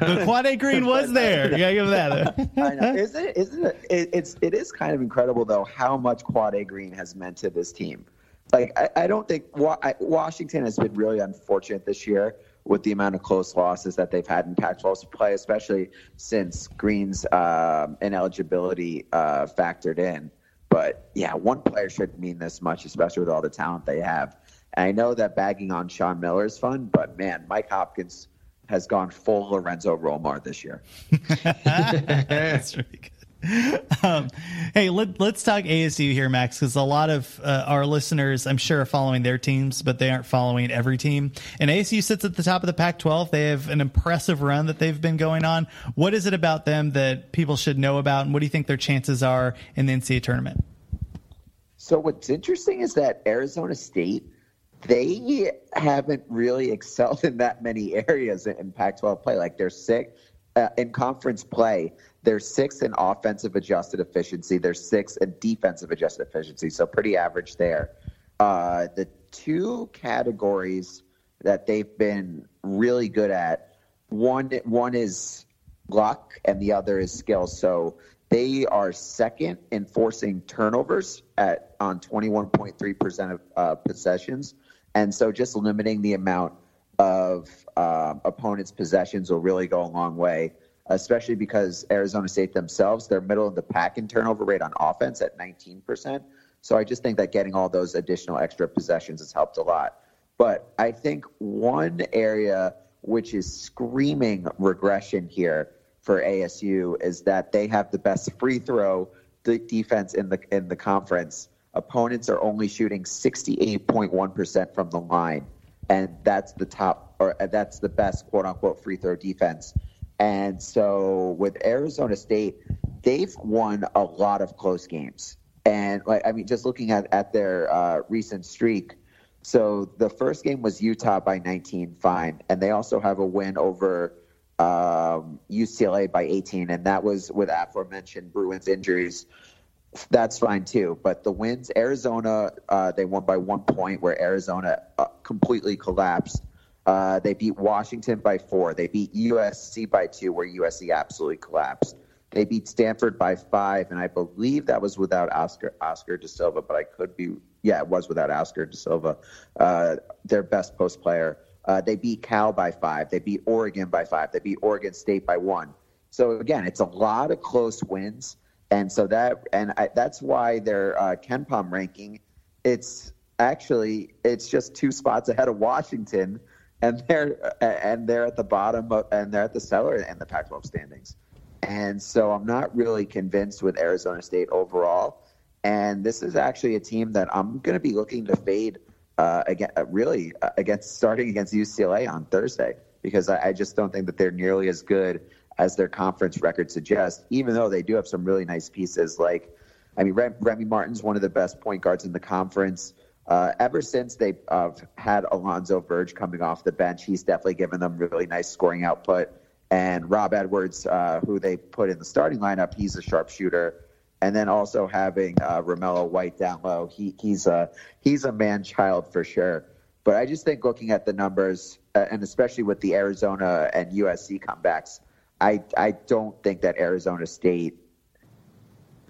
but Quade Green was there. You gotta give that. I know. Isn't it? Isn't it? it? It's it is kind of incredible though how much Quade Green has meant to this team like I, I don't think Washington has been really unfortunate this year with the amount of close losses that they've had in Pac-12 play, especially since Green's um, ineligibility uh, factored in. But yeah, one player shouldn't mean this much, especially with all the talent they have. And I know that bagging on Sean Miller is fun, but man, Mike Hopkins has gone full Lorenzo Romar this year. That's really good. um, hey, let, us talk ASU here, Max, because a lot of uh, our listeners, I'm sure, are following their teams, but they aren't following every team. And ASU sits at the top of the Pac 12. They have an impressive run that they've been going on. What is it about them that people should know about, and what do you think their chances are in the NCAA tournament? So, what's interesting is that Arizona State, they haven't really excelled in that many areas in Pac 12 play. Like, they're sick uh, in conference play they're sixth in offensive adjusted efficiency. They're sixth in defensive adjusted efficiency. So pretty average there. Uh, the two categories that they've been really good at one one is luck and the other is skill. So they are second in forcing turnovers at on 21.3% of uh, possessions. And so just limiting the amount of uh, opponents' possessions will really go a long way especially because Arizona State themselves, they're middle of the pack in turnover rate on offense at 19%. So I just think that getting all those additional extra possessions has helped a lot. But I think one area which is screaming regression here for ASU is that they have the best free throw defense in the in the conference. Opponents are only shooting 68.1% from the line, and that's the top or that's the best quote unquote free throw defense and so with Arizona State, they've won a lot of close games. And like I mean, just looking at at their uh, recent streak, so the first game was Utah by 19, fine, and they also have a win over um, UCLA by 18, and that was with aforementioned Bruins injuries. That's fine too. But the wins, Arizona, uh, they won by one point, where Arizona uh, completely collapsed. Uh, they beat Washington by four. They beat USC by two, where USC absolutely collapsed. They beat Stanford by five, and I believe that was without Oscar Oscar da Silva, but I could be yeah, it was without Oscar da Silva, uh, their best post player. Uh, they beat Cal by five. They beat Oregon by five. They beat Oregon State by one. So again, it's a lot of close wins, and so that and I, that's why their uh, KenPom ranking, it's actually it's just two spots ahead of Washington and they're and they're at the bottom of, and they're at the cellar in the Pac-12 standings. And so I'm not really convinced with Arizona State overall. And this is actually a team that I'm going to be looking to fade uh, again, uh, really uh, against starting against UCLA on Thursday because I, I just don't think that they're nearly as good as their conference record suggests. Even though they do have some really nice pieces, like I mean, Remy Martin's one of the best point guards in the conference. Uh, ever since they uh, had Alonzo Verge coming off the bench, he's definitely given them really nice scoring output. And Rob Edwards, uh, who they put in the starting lineup, he's a sharpshooter. And then also having uh, Romello White down low, he, he's a he's a man child for sure. But I just think looking at the numbers, uh, and especially with the Arizona and USC comebacks, I I don't think that Arizona State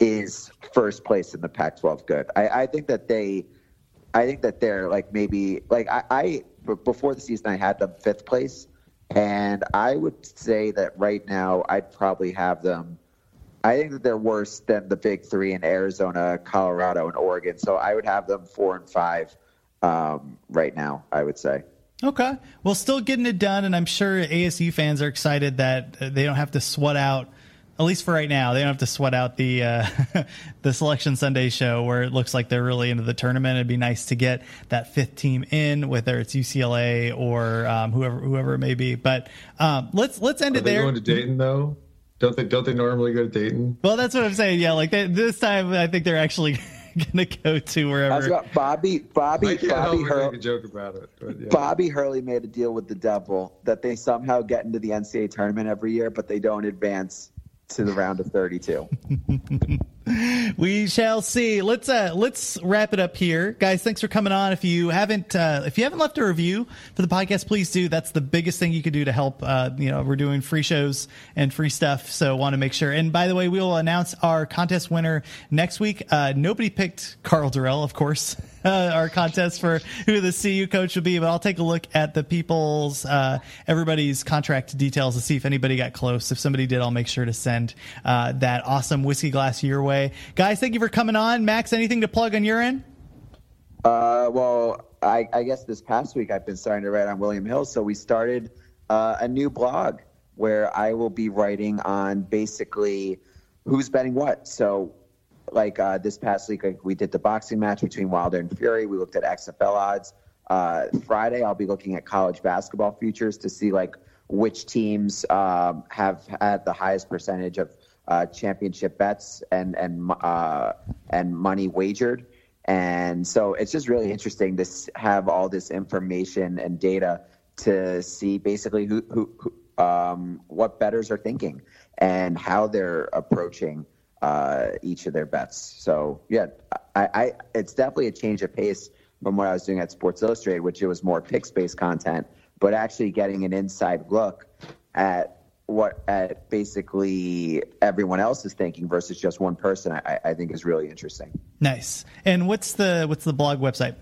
is first place in the Pac-12 good. I, I think that they, I think that they're like maybe like I, I before the season I had them fifth place, and I would say that right now I'd probably have them. I think that they're worse than the big three in Arizona, Colorado, and Oregon. So I would have them four and five um, right now. I would say. Okay. Well, still getting it done, and I'm sure ASU fans are excited that they don't have to sweat out. At least for right now, they don't have to sweat out the uh, the Selection Sunday show where it looks like they're really into the tournament. It'd be nice to get that fifth team in, whether it's UCLA or um, whoever whoever it may be. But um, let's let's end Are it they there. going to Dayton though? Don't they? Don't they normally go to Dayton? Well, that's what I'm saying. Yeah, like they, this time, I think they're actually gonna go to wherever. I was about Bobby Bobby I can't Bobby help Hurley. make a joke about it. But yeah. Bobby Hurley made a deal with the devil that they somehow get into the NCAA tournament every year, but they don't advance to the round of 32. we shall see. Let's uh let's wrap it up here, guys. Thanks for coming on. If you haven't uh, if you haven't left a review for the podcast, please do. That's the biggest thing you can do to help. Uh, you know, we're doing free shows and free stuff, so want to make sure. And by the way, we will announce our contest winner next week. Uh, nobody picked Karl Dorrell, of course. Uh, our contest for who the CU coach will be, but I'll take a look at the people's, uh, everybody's contract details to see if anybody got close. If somebody did, I'll make sure to send that awesome whiskey glass your way. Guys, thank you for coming on. Max, anything to plug on your end? Uh, well, I, I guess this past week I've been starting to write on William Hill, so we started uh, a new blog where I will be writing on basically who's betting what. So, like uh, this past week, like, we did the boxing match between Wilder and Fury. We looked at XFL odds. Uh, Friday, I'll be looking at college basketball futures to see like which teams um, have had the highest percentage of uh, championship bets and and uh, and money wagered. And so it's just really interesting to have all this information and data to see basically who, who, who um, what bettors are thinking and how they're approaching uh, each of their bets. So yeah, I, I it's definitely a change of pace from what I was doing at Sports Illustrated, which it was more picks based content, but actually getting an inside look at what at basically everyone else is thinking versus just one person, I, I think is really interesting. Nice. And what's the what's the blog website?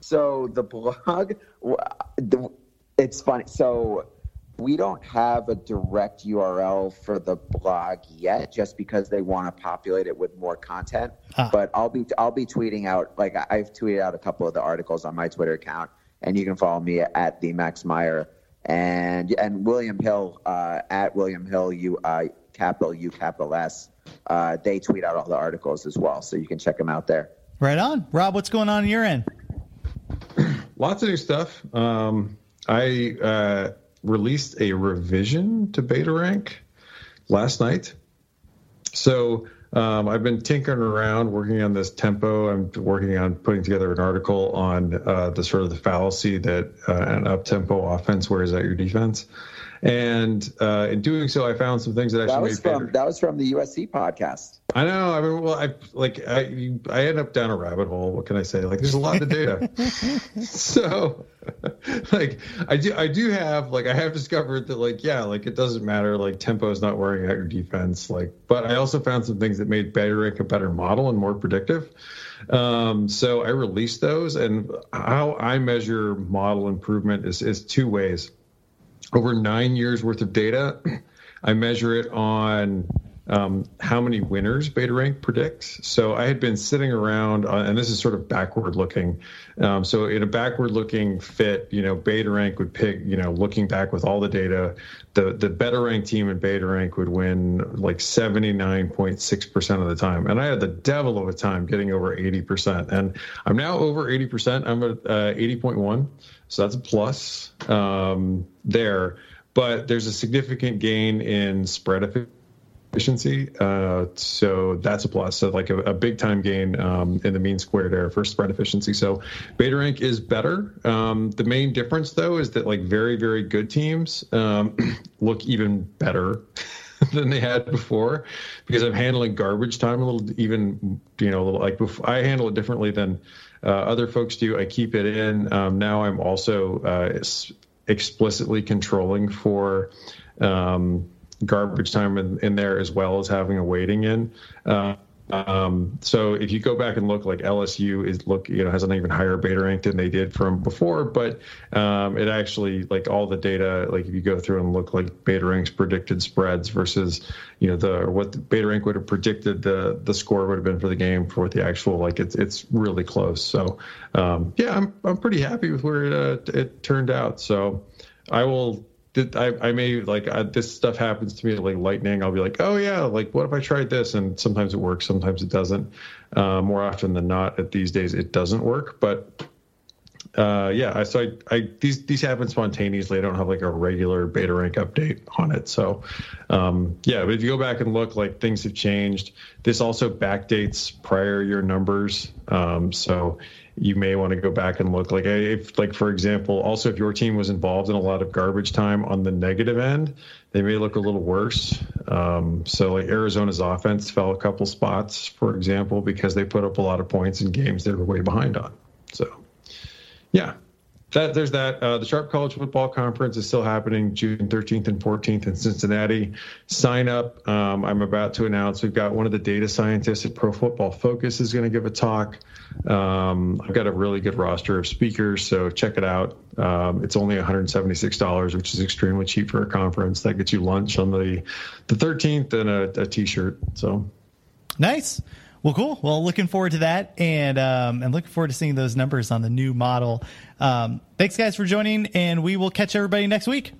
So the blog, it's funny. So we don't have a direct URL for the blog yet, just because they want to populate it with more content. Ah. But I'll be I'll be tweeting out like I've tweeted out a couple of the articles on my Twitter account, and you can follow me at the Max Meyer and and William Hill uh, at William Hill U uh, capital U capital S. Uh, they tweet out all the articles as well, so you can check them out there. Right on. Rob, what's going on on your end? Lots of new stuff. Um, I uh, released a revision to Beta Rank last night. So um, I've been tinkering around, working on this tempo. I'm working on putting together an article on uh, the sort of the fallacy that uh, an up tempo offense wears out your defense. And uh, in doing so, I found some things that actually That was made from Beta- that was from the USC podcast. I know. I mean, well, I like I I end up down a rabbit hole. What can I say? Like, there's a lot of data. so, like, I do I do have like I have discovered that like yeah, like it doesn't matter. Like tempo is not wearing out your defense. Like, but I also found some things that made Beta a better model and more predictive. Um, so I released those, and how I measure model improvement is is two ways over nine years worth of data. I measure it on um, how many winners Beta Rank predicts. So I had been sitting around, uh, and this is sort of backward looking. Um, so in a backward looking fit, you know, Beta Rank would pick, you know, looking back with all the data, the the better ranked team in Beta Rank would win like 79.6% of the time. And I had the devil of a time getting over 80%. And I'm now over 80%. I'm at uh, 80.1. So that's a plus um, there. But there's a significant gain in spread efficiency. Uh, so that's a plus. So like a, a big time gain um, in the mean squared error for spread efficiency. So beta rank is better. Um, the main difference though is that like very, very good teams um, look even better than they had before because I'm handling garbage time a little, even, you know, a little like before, I handle it differently than uh, other folks do. I keep it in. Um, now I'm also uh, explicitly controlling for um, garbage time in, in, there as well as having a weighting in. Uh, um, so if you go back and look, like LSU is look, you know, has an even higher beta rank than they did from before, but um, it actually like all the data, like if you go through and look like beta ranks predicted spreads versus, you know, the what the beta rank would have predicted the the score would have been for the game for what the actual like it's it's really close. So um, yeah, I'm I'm pretty happy with where it uh, it turned out. So I will I, I may like I, this stuff happens to me like lightning. I'll be like, oh yeah, like what if I tried this? And sometimes it works, sometimes it doesn't. Uh, more often than not, at these days, it doesn't work. But uh, yeah, I, so I, I, these these happen spontaneously. I don't have like a regular beta rank update on it. So um, yeah, but if you go back and look, like things have changed. This also backdates prior year numbers. Um, so you may want to go back and look. Like if like for example also if your team was involved in a lot of garbage time on the negative end they may look a little worse. Um, so like arizona's offense fell a couple spots for example because they put up a lot of points in games they were way behind on. So yeah that there's that. Uh, the Sharp College Football Conference is still happening June 13th and 14th in Cincinnati. Sign up. Um, I'm about to announce we've got one of the data scientists at Pro Football Focus is going to give a talk. Um, I've got a really good roster of speakers, so check it out. Um, it's only $176, which is extremely cheap for a conference. That gets you lunch on the the 13th and a a t-shirt. So nice. Well, cool. Well, looking forward to that, and um, and looking forward to seeing those numbers on the new model. Um, thanks, guys, for joining, and we will catch everybody next week.